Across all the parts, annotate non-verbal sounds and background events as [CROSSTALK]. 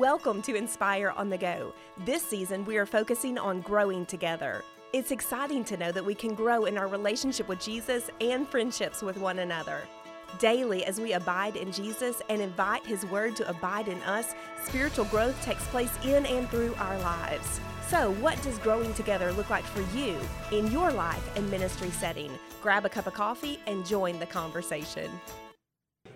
Welcome to Inspire on the Go. This season, we are focusing on growing together. It's exciting to know that we can grow in our relationship with Jesus and friendships with one another. Daily, as we abide in Jesus and invite His Word to abide in us, spiritual growth takes place in and through our lives. So, what does growing together look like for you in your life and ministry setting? Grab a cup of coffee and join the conversation.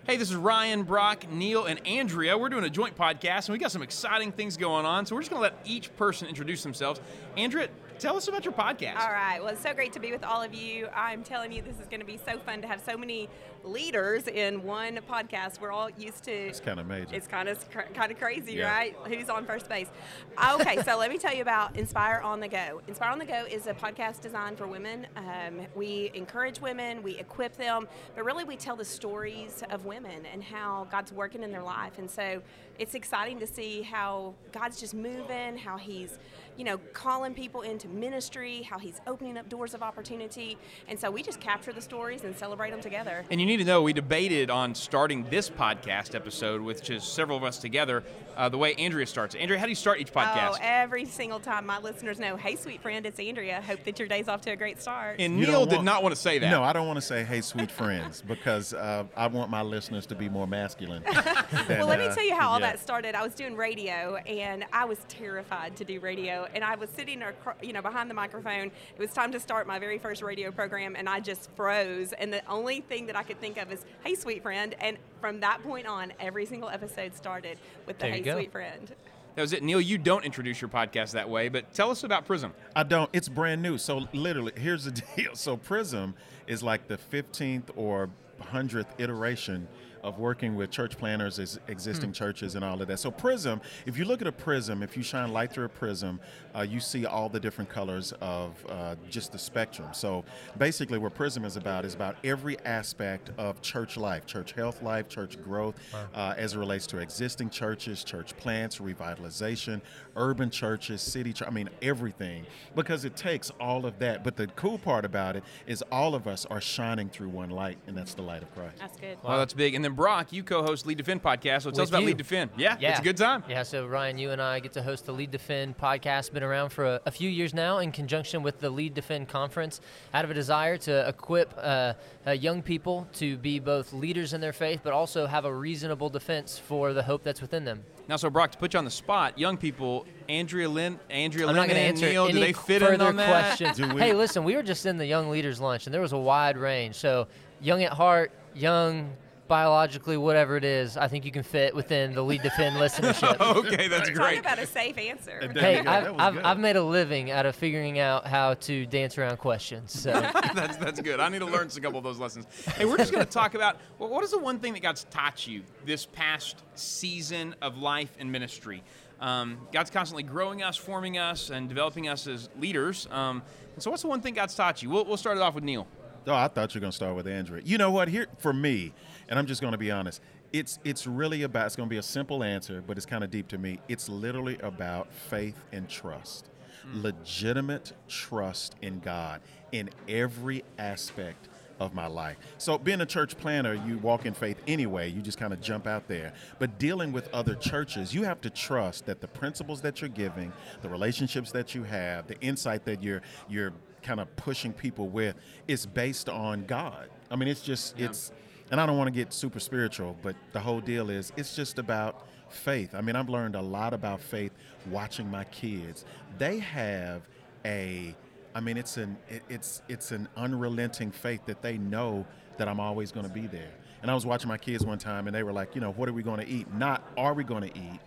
Hey, this is Ryan, Brock, Neil, and Andrea. We're doing a joint podcast, and we got some exciting things going on. So we're just going to let each person introduce themselves. Andrea, tell us about your podcast. All right. Well, it's so great to be with all of you. I'm telling you, this is going to be so fun to have so many leaders in one podcast. We're all used to. It's kind of amazing. It's kind of kind of crazy, Yeah. right? Who's on first base? Okay, so let me tell you about Inspire on the Go. Inspire on the Go is a podcast designed for women. Um, we encourage women, we equip them, but really we tell the stories of women and how God's working in their life. And so it's exciting to see how God's just moving, how He's you know, calling people into ministry, how he's opening up doors of opportunity. And so we just capture the stories and celebrate them together. And you need to know we debated on starting this podcast episode with just several of us together, uh, the way Andrea starts. Andrea, how do you start each podcast? Oh, every single time my listeners know, hey, sweet friend, it's Andrea. Hope that your day's off to a great start. and You Neil don't did not want to say that. No, I don't want to say, hey, sweet friends, [LAUGHS] because uh, I want my listeners to be more masculine. [LAUGHS] than, well, let me uh, tell you how all yeah. that started. I was doing radio, and I was terrified to do radio. And I was sitting, you know, behind the microphone. It was time to start my very first radio program, and I just froze. And the only thing that I could think of is, "Hey, sweet friend." And from that point on, every single episode started with the There "Hey, go. sweet friend." That was it. Neil, you don't introduce your podcast that way, but tell us about Prism. I don't. It's brand new. So literally, here's the [LAUGHS] deal. So Prism is like the 15th or 100th iteration of working with church planters, ex- existing churches, and all of that. So Prism, if you look at a prism, if you shine light through a prism, uh, you see all the different colors of uh, just the spectrum. So basically, what Prism is about is about every aspect of church life, church health life, church growth, uh, as it relates to existing churches, church plants, revitalization, urban churches, city. Ch- I mean, everything, because it takes all of that. But the cool part about it is all of us are shining through one light, and that's the light of Christ. That's good. Well, that's big. And then Brock, you co-host Lead Defend podcast. So tell us about you. Lead Defend. Yeah, it's a good time. Yeah, so Ryan, you and I get to host the Lead Defend podcast. Been around for a, a few years now in conjunction with the Lead Defend conference, out of a desire to equip uh, uh, young people to be both leaders in their faith, but also have a reasonable defense for the hope that's within them. Now, so Brock, to put you on the spot, young people, Andrea Lynn, Andrea I'm Lynn, not going to and answer Neil, any do they fit in further on that? questions. Do Hey, listen, we were just in the Young Leaders Lunch, and there was a wide range. So, young at heart, young biologically, whatever it is, I think you can fit within the Lead Defend [LAUGHS] listenership. [LAUGHS] okay, that's great. Talk great. about a safe answer. There Hey, you go. I've, was I've, good. I've made a living out of figuring out how to dance around questions. So, [LAUGHS] that's that's good. I need to learn a couple of those lessons. Hey, we're just going to talk about well, what is the one thing that God's taught you this past season of life and ministry. Um, God's constantly growing us, forming us, and developing us as leaders. Um, and so, what's the one thing God's taught you? We'll, we'll start it off with Neil. Oh, I thought you were going to start with Andrea. You know what? Here for me, and I'm just going to be honest. It's it's really about. It's going to be a simple answer, but it's kind of deep to me. It's literally about faith and trust, mm. legitimate trust in God in every aspect of my life. So being a church planter, you walk in faith anyway. You just kind of jump out there. But dealing with other churches, you have to trust that the principles that you're giving, the relationships that you have, the insight that you're you're kind of pushing people with it's based on God. I mean, it's just it's and I don't want to get super spiritual, but the whole deal is it's just about faith. I mean, I've learned a lot about faith watching my kids. They have a I mean, it's an it- it's it's an unrelenting faith that they know that I'm always going to be there. And I was watching my kids one time, and they were like, you know, what are we going to eat? Not are we going to eat,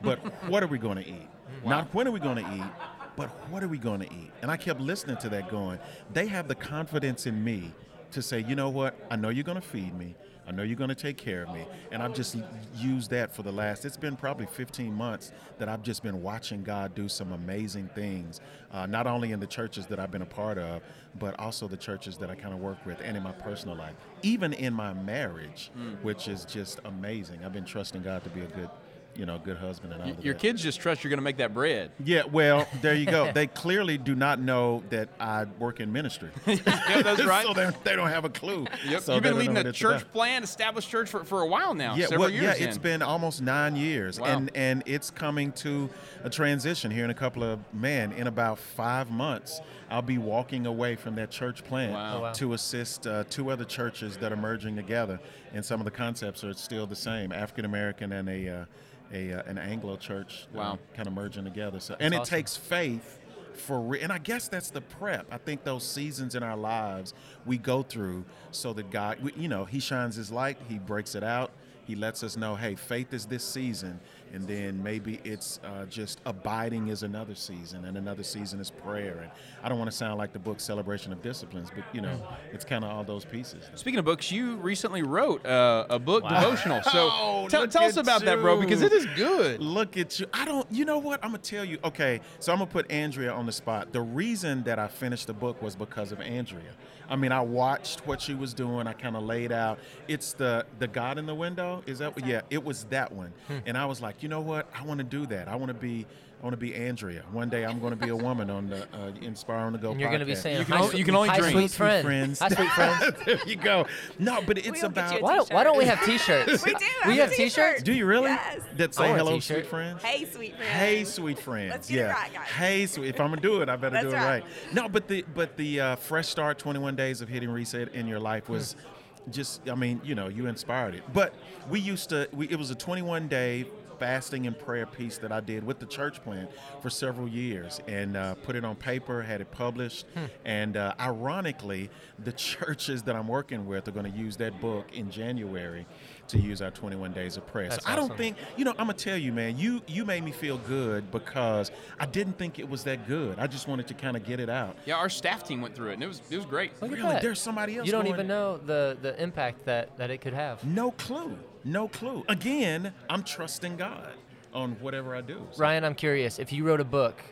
but what are we going to eat? [LAUGHS] Not when are we going to eat, but what are we going to eat? And I kept listening to that, going, they have the confidence in me to say, you know what? I know you're going to feed me. I know you're going to take care of me. And I've just used that for the last, it's been probably 15 months that I've just been watching God do some amazing things, uh, not only in the churches that I've been a part of, but also the churches that I kind of work with and in my personal life, even in my marriage, which is just amazing. I've been trusting God to be a good you know, good husband and all Y- Your that. kids just trust you're going to make that bread. Yeah, well, there you go. [LAUGHS] they clearly do not know that I work in ministry. [LAUGHS] yeah, that's [LAUGHS] right. so they, don't have a clue. Yep. So You've been leading a church about. plan, established church for, for a while now. Yeah, several well, years yeah, it's been almost nine years, Wow. and and it's coming to a transition here in a couple of man in about five months. I'll be walking away from that church plant Wow. Oh, wow. to assist uh, two other churches that are merging together, and some of the concepts are still the same: African American and a uh, a uh, an Anglo church, Wow. kind of merging together. So, and it awesome. takes faith for re- and I guess that's the prep. I think those seasons in our lives we go through so that God, we, you know, He shines His light, He breaks it out, He lets us know, hey, faith is this season, and then maybe it's uh, just abiding is another season, and another season is prayer. And I don't want to sound like the book Celebration of Disciplines, but you know, it's kind of all those pieces. Speaking of books, you recently wrote uh, a book Wow. devotional. So [LAUGHS] Oh, tell, tell us at about that, bro, because it is good. Look at you. I don't, you know what? I'm going to tell you. Okay, so I'm going to put Andrea on the spot. The reason that I finished the book was because of Andrea. I mean, I watched what she was doing. I kind of laid out. It's the the God in the window. Is that what? Yeah, it was that one. Hmm. And I was like, you know what? I want to do that. I want to be. I want to be Andrea. One day I'm going to be a woman on the uh, Inspire on the Go And you're going to be podcast. saying, You can hi, only- sweet- you can only hi, drink. sweet Sweet friend. friends. Hi, sweet friend. [LAUGHS] there you go. No, but it's We'll about. Why, don't- why don't we have T-shirts? [LAUGHS] We do. We have have a T-shirts. Do you really? Yes. That say hello, t-shirt. sweet friends. Hey, sweet friends. Hey, sweet friends. Let's get it right, guys. Hey, sweet. If I'm gonna do it, I better do it right. right. No, but the but the uh, fresh start, 21 days of hitting reset in your life was just. I mean, you know, you inspired it. But we used to. We, it was a 21 day fasting and prayer piece that I did with the church plant for several years and uh, put it on paper, had it published. And uh, ironically, the [LAUGHS] churches that I'm working with are going to use that book in January to use our 21 days of prayer. That's so I don't think, you know, I'm gonna tell you, man, you you made me feel good because I didn't think it was that good. I just wanted to kind of get it out. Yeah, our staff team went through it, and it was it was great. Look at Really, that. there's somebody else. You don't going- even know the, the impact that, that it could have. No clue. No clue. Again, I'm trusting God on whatever I do. So Ryan, I'm curious. If you wrote a book,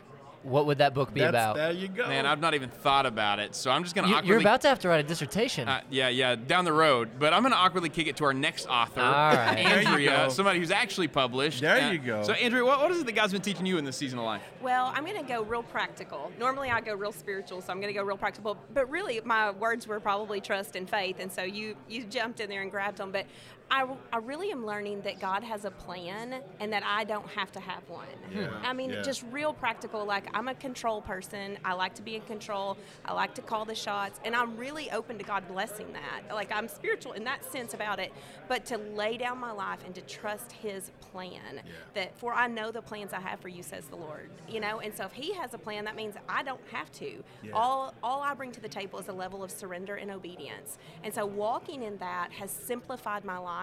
what would that book be that's- about? There you go. Man, I've not even thought about it, so I'm just gonna You, awkwardly. you're about to have to write a dissertation. Uh, yeah, yeah, down the road. But I'm going to awkwardly kick it to our next author, All right. There you Andrea, somebody who's actually published. There Uh, you go. So, Andrea, what, what is it that God's been teaching you in this season of life? Well, I'm going to go real practical. Normally I go real spiritual, so I'm going to go real practical. But really, my words were probably trust and faith, and so you you jumped in there and grabbed them. But I, I really am learning that God has a plan and that I don't have to have one. Yeah, I mean, yeah. just real practical. Like I'm a control person. I like to be in control. I like to call the shots, and I'm really open to God blessing that. Like I'm spiritual in that sense about it, but to lay down my life and to trust His plan. That for I know the plans I have for you, says the Lord. You know, and so if He has a plan, that means I don't have to. Yeah. All all I bring to the table is a level of surrender and obedience. And so walking in that has simplified my life,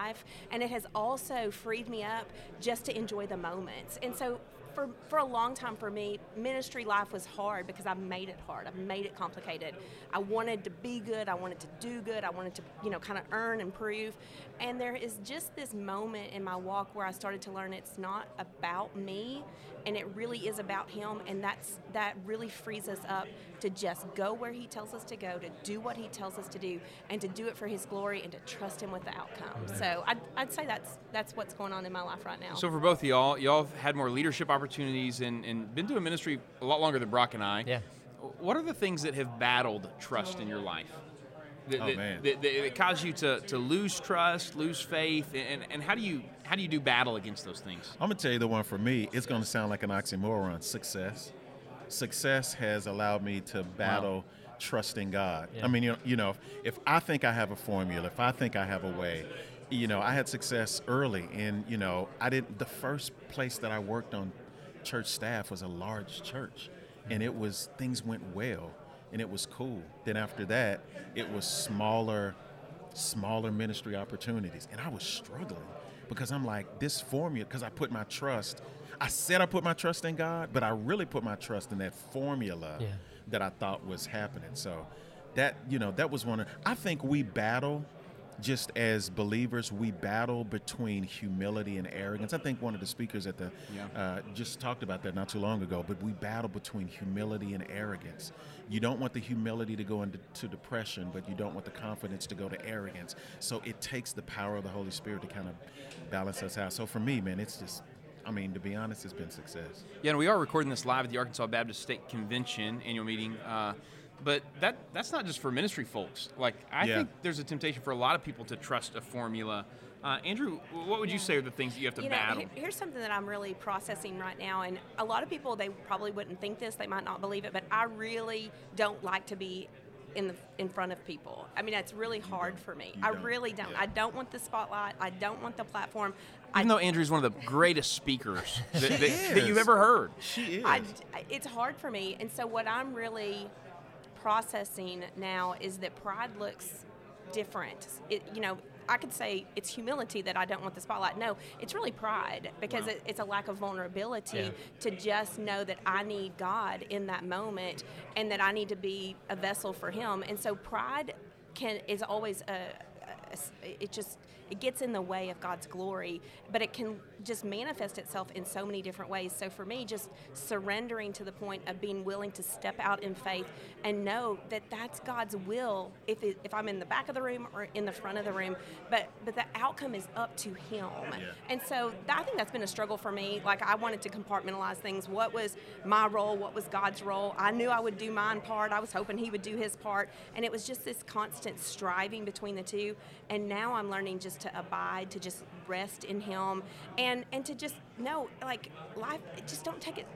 and it has also freed me up just to enjoy the moments. And so for, for a long time for me, ministry life was hard because I made it hard. I made it complicated. I wanted to be good. I wanted to do good. I wanted to, you know, kind of earn and prove. And there is just this moment in my walk where I started to learn it's not about me and it really is about him and that's that really frees us up to just go where he tells us to go, to do what he tells us to do and to do it for his glory and to trust him with the outcome. So I'd, I'd say that's that's what's going on in my life right now. So, for both of y'all, y'all have had more leadership opportunities and, and been doing ministry a lot longer than Brock and I. Yeah. What are the things that have battled trust in your life? That, Oh, that, man. That, that, that cause you to, to lose trust, lose faith, and, and how do you how do you do battle against those things? I'm gonna tell you the one for me. It's gonna sound like an oxymoron. Success. Success has allowed me to battle trusting God. Yeah. I mean, you know, you know, if I think I have a formula, if I think I have a way, you know, I had success early, and you know, I didn't. The first place that I worked on church staff was a large church, and it was things went well, and it was cool. Then after that, it was smaller smaller ministry opportunities. And I was struggling because I'm like, this formula, because I put my trust, I said I put my trust in God, but I really put my trust in that formula Yeah. that I thought was happening. So that, you know, that was one of, I think we battle. Just as believers, we battle between humility and arrogance. I think one of the speakers at the Yeah. uh, just talked about that not too long ago. But we battle between humility and arrogance. You don't want the humility to go into to depression, but you don't want the confidence to go to arrogance. So it takes the power of the Holy Spirit to kind of balance us out. So for me, man, it's just I mean, to be honest, it's been success. Yeah, and we are recording this live at the Arkansas Baptist State Convention annual meeting. Uh, but that that's not just for ministry folks. Like I Yeah. think there's a temptation for a lot of people to trust a formula. Uh, Andrea, what would you say are the things that you have to you know, battle? here's something that I'm really processing right now, and a lot of people they probably wouldn't think this, they might not believe it, but I really don't like to be in the in front of people. I mean, it's really hard for me. You I don't, really don't. yeah. I don't want the spotlight. I don't want the platform. Even I, though Andrea's one of the greatest speakers that, that, that is. you've ever heard. She is. I, it's hard for me, and so what I'm really processing now is that pride looks different. It, you know, I could say it's humility that I don't want the spotlight. No, it's really pride because Wow. it, it's a lack of vulnerability Yeah. to just know that I need God in that moment and that I need to be a vessel for Him. And so pride can is always a it just it gets in the way of God's glory, but it can just manifest itself in so many different ways. So for me, just surrendering to the point of being willing to step out in faith and know that that's God's will. If it, if I'm in the back of the room or in the front of the room, but but the outcome is up to Him. And so that, I think that's been a struggle for me. Like I wanted to compartmentalize things. What was my role? What was God's role? I knew I would do mine part. I was hoping He would do His part, and it was just this constant striving between the two. And now I'm learning just to abide, to just rest in Him, and and to just know, like life. Just don't take it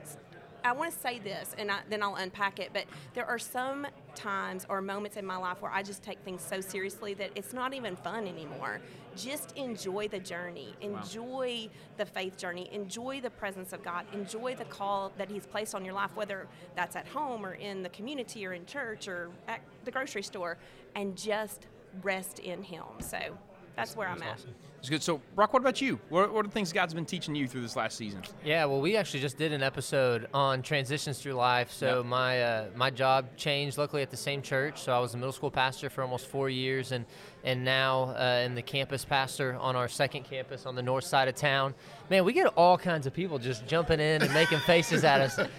I want to say this, and I, then I'll unpack it. But there are some times or moments in my life where I just take things so seriously that it's not even fun anymore. Just enjoy the journey, enjoy the faith journey, enjoy the presence of God, enjoy the call that He's placed on your life, whether that's at home or in the community or in church or at the grocery store, and just rest in Him. So that's where I'm at. It's good. So, Brock, what about you? What, what are the things God's been teaching you through this last season? Yeah, well, we actually just did an episode on transitions through life. So Yep. my uh, my job changed, luckily at the same church. So I was a middle school pastor for almost four years, and and now uh, in the campus pastor on our second campus on the north side of town. Man, we get all kinds of people just jumping in and making faces at us. [LAUGHS]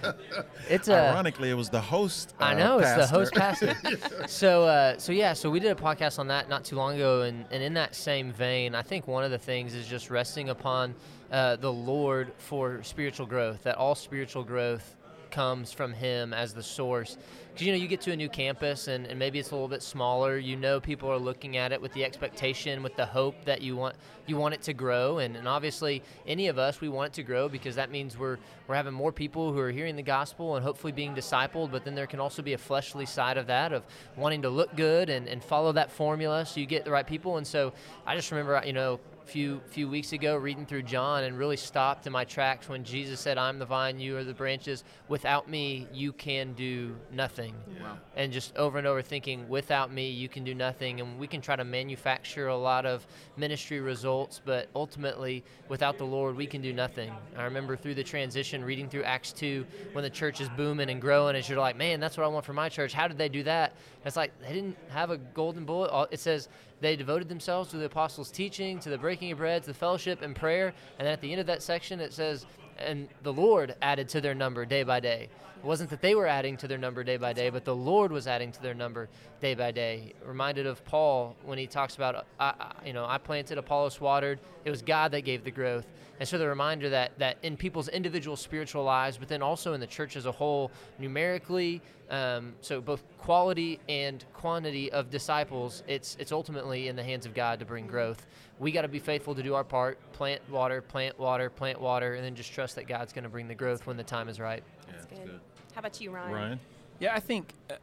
It's a Ironically, it was the host. I uh, know it's the host pastor. pastor. [LAUGHS] so, uh, so yeah, so we did a podcast on that not too long ago, and, and in that same vein, I think one of the things is just resting upon uh, the Lord for spiritual growth. That all spiritual growth comes from Him as the source. Because you know, you get to a new campus, and, and maybe it's a little bit smaller. You know, people are looking at it with the expectation, with the hope that you want you want it to grow, and, and obviously, any of us we want it to grow because that means we're we're having more people who are hearing the gospel and hopefully being discipled. But then there can also be a fleshly side of that of wanting to look good and, and follow that formula so you get the right people. And so I just remember, you know, few few weeks ago reading through John and really stopped in my tracks when Jesus said, "I'm the vine, you are the branches. Without me, you can do nothing." Wow. And just over and over thinking, "Without me, you can do nothing." And we can try to manufacture a lot of ministry results, but ultimately, without the Lord, we can do nothing. I remember through the transition reading through Acts 2 when the church is booming and growing, and you're like, "Man, that's what I want for my church." How did they do that? And it's like they didn't have a golden bullet. It says they devoted themselves to the apostles' teaching, to the breaking of bread, to the fellowship and prayer. And then at the end of that section, it says, and the Lord added to their number day by day. It wasn't that they were adding to their number day by day, but the Lord was adding to their number day by day. Reminded of Paul when he talks about, I, I, you know, I planted, Apollos watered. It was God that gave the growth. And so the reminder that that in people's individual spiritual lives, but then also in the church as a whole, numerically, um, so both quality and quantity of disciples, it's it's ultimately in the hands of God to bring growth. We got to be faithful to do our part, plant water, plant water, plant water, and then just trust that God's going to bring the growth when the time is right. That's good. How about you, Ryan? Ryan. Yeah, I think uh,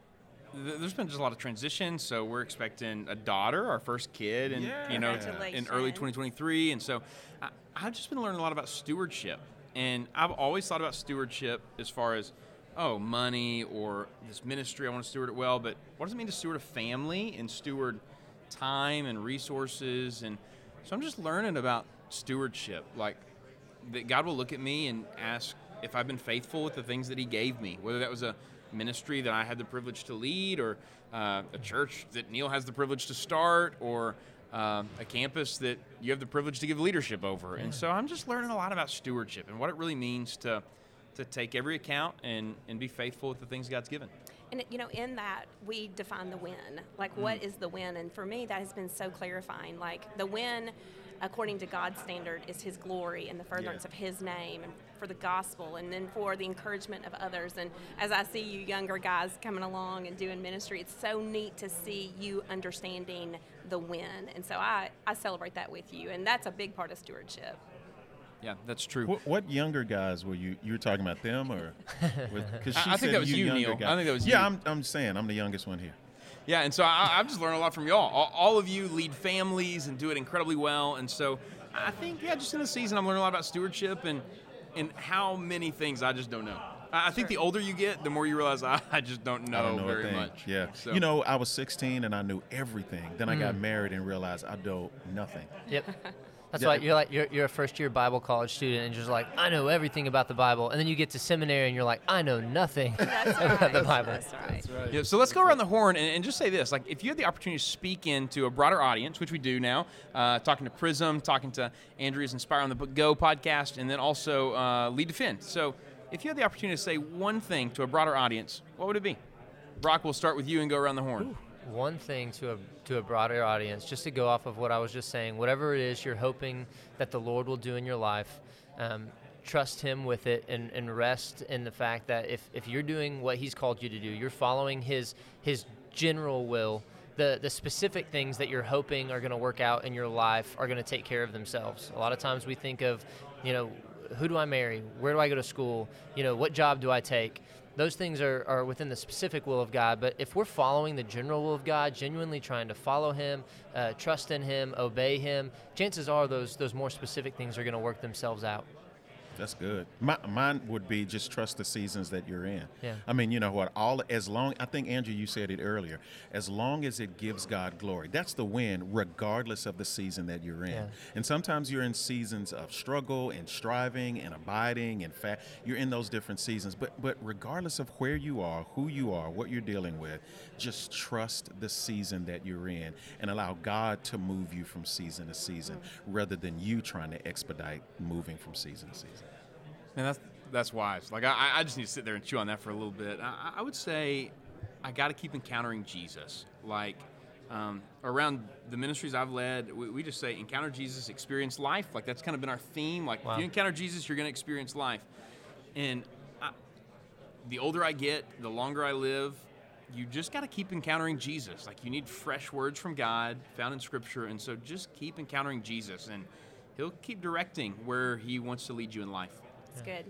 th- there's been just a lot of transition. So we're expecting a daughter, our first kid, and you know, in early 2023. And so I, I've just been learning a lot about stewardship, and I've always thought about stewardship as far as oh, money or this ministry. I want to steward it well, but what does it mean to steward a family and steward time and resources? And so I'm just learning about stewardship, like that God will look at me and ask if I've been faithful with the things that He gave me, whether that was a ministry that I had the privilege to lead, or uh, a church that Neil has the privilege to start, or uh, a campus that you have the privilege to give leadership over. And so I'm just learning a lot about stewardship and what it really means to to take every account and, and be faithful with the things God's given. And you know, in that we define the win. Like, what mm. is the win? And for me, that has been so clarifying. Like the win. according to God's standard is His glory and the furtherance Yeah. of His name and for the gospel and then for the encouragement of others. And as I see you younger guys coming along and doing ministry, it's so neat to see you understanding the win. And so I, I celebrate that with you. And that's a big part of stewardship. Yeah, that's true. What, what younger guys were you? You were talking about them, or? [LAUGHS] Because I- I think that was you, Neil. I think that was you. yeah, you. I'm, I'm saying I'm the youngest one here. Yeah, and so I, I've just learned a lot from y'all. All, all of you lead families and do it incredibly well, and so I think yeah, just in the season, I'm learning a lot about stewardship and and how many things I just don't know. I, I think the older you get, the more you realize I, I just don't know, I don't know very much. Yeah. So, You know, I was 16 and I knew everything. Then I got mm. married and realized I know nothing. Yep. That's Yeah. why you're like you're, you're a first year Bible college student and you're just like I know everything about the Bible, and then you get to seminary and you're like I know nothing [LAUGHS] That's [LAUGHS] about right. the Bible. That's right. Yeah, so let's go around the horn and, and just say this: like, if you had the opportunity to speak into a broader audience, which we do now, uh, talking to Prism, talking to Andrea's Inspire on the Book Go podcast, and then also uh, Lead Defend. So, if you had the opportunity to say one thing to a broader audience, what would it be? Brock, we'll start with you and go around the horn. One thing to a to a broader audience, just to go off of what I was just saying, whatever it is you're hoping that the Lord will do in your life, um, trust Him with it and, and rest in the fact that if, if you're doing what He's called you to do, you're following His His general will. The, the specific things that you're hoping are going to work out in your life are going to take care of themselves. A lot of times we think of, you know, who do I marry? Where do I go to school? You know, what job do I take? Those things are, are within the specific will of God. But if we're following the general will of God, genuinely trying to follow Him, uh, trust in Him, obey Him, chances are those those more specific things are going to work themselves out. That's good. My, mine would be just trust the seasons that you're in. Yeah. I mean, you know what? All as long I think Andrea, you said it earlier. As long as it gives God glory, that's the win, regardless of the season that you're in. Yeah. And sometimes you're in seasons of struggle and striving and abiding and fat. You're in those different seasons, but but regardless of where you are, who you are, what you're dealing with, just trust the season that you're in and allow God to move you from season to season, mm-hmm. rather than you trying to expedite moving from season to season. Man, that's that's wise. Like I, I just need to sit there and chew on that for a little bit. I, I would say I got to keep encountering Jesus. Like um, around the ministries I've led, we, we just say encounter Jesus, experience life. Like that's kind of been our theme. Like Wow. if you encounter Jesus, you're going to experience life. And I, the older I get, the longer I live. You just got to keep encountering Jesus. Like you need fresh words from God found in Scripture, and so just keep encountering Jesus, and He'll keep directing where He wants to lead you in life. It's good.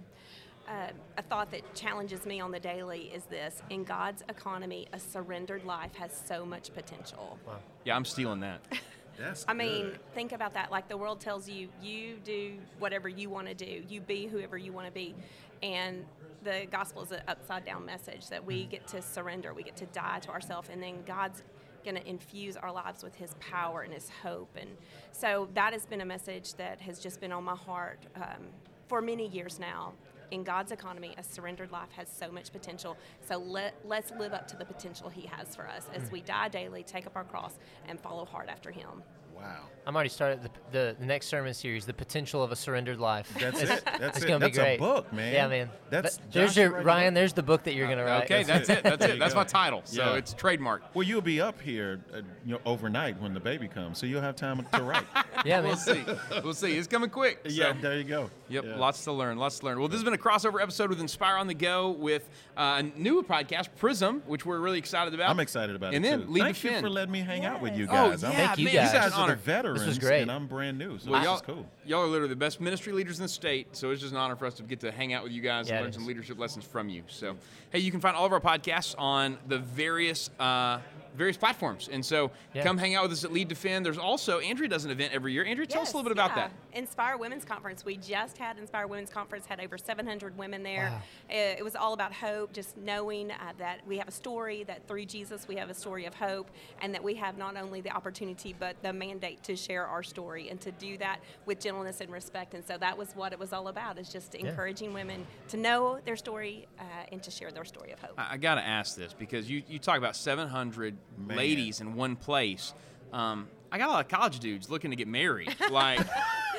Uh, a thought that challenges me on the daily is this in God's economy, a surrendered life has so much potential. Wow. Yeah, I'm stealing that. [LAUGHS] That's I mean, think about that. Like the world tells you, you do whatever you want to do, you be whoever you want to be. And the gospel is an upside down message that we get to surrender, we get to die to ourselves, and then God's going to infuse our lives with his power and his hope. And so that has been a message that has just been on my heart um, for many years now. In God's economy, a surrendered life has so much potential. So let, let's live up to the potential He has for us as hmm. we die daily, take up our cross, and follow hard after Him. Wow. I'm already started the, the, the next sermon series, The Potential of a Surrendered Life. That's [LAUGHS] it's, it. That's it's it. gonna That's be great. a book, man. Yeah, man. That's But there's Josh your writing Ryan. book. There's the book that you're gonna write. Okay, that's it. [LAUGHS] That's it. That's go. my title. So Yeah. it's trademark. Well, you'll be up here, uh, you know, overnight when the baby comes, so you'll have time to write. [LAUGHS] yeah, man. We'll see. We'll see. It's coming quick. yeah, there you go. Yep, Yeah. lots to learn, lots to learn. Well, this has been a crossover episode with Inspire on the Go with uh, a new podcast, Prism, which we're really excited about. I'm excited about and it then too. Lead Thank you for letting me hang out with you Oh, guys. I'm- yeah, Thank you man, guys. You it's guys an are honor. the veterans, great. and I'm brand new, so Well, this y'all, is cool. y'all are literally the best ministry leaders in the state, so it's just an honor for us to get to hang out with you guys Yeah, and learn some leadership lessons from you. So, hey, you can find all of our podcasts on the various uh, various platforms, and so Yeah. come hang out with us at Lead Defend. There's also Andrea does an event every year. Andrea, tell us a little bit about that. Inspire Women's Conference. We just had Inspire Women's Conference, had over 700 women there. Wow. It was all about hope, just knowing uh, that we have a story, that through Jesus we have a story of hope, and that we have not only the opportunity but the mandate to share our story and to do that with gentleness and respect. And so that was what it was all about, is just encouraging women to know their story uh, and to share their story of hope. I, I got to ask this because you, you talk about 700 Man. ladies in one place. Um, I got a lot of college dudes looking to get married. [LAUGHS] Like,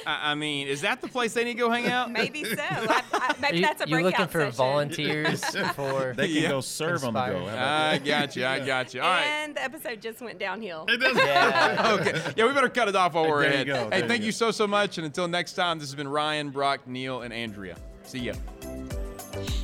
I, I mean, is that the place they need to go hang out? Maybe so. I, I, [LAUGHS] maybe you, that's a you looking for session. volunteers [LAUGHS] for They can Yeah. go serve on the go. Inspired. How about I got you. I got you. All right. And the episode just went downhill. yeah. okay. Yeah, we better cut it off while we're There ahead. Hey, there you thank go. you so so much, and until next time, this has been Ryan, Brock, Neil, and Andrea. See ya.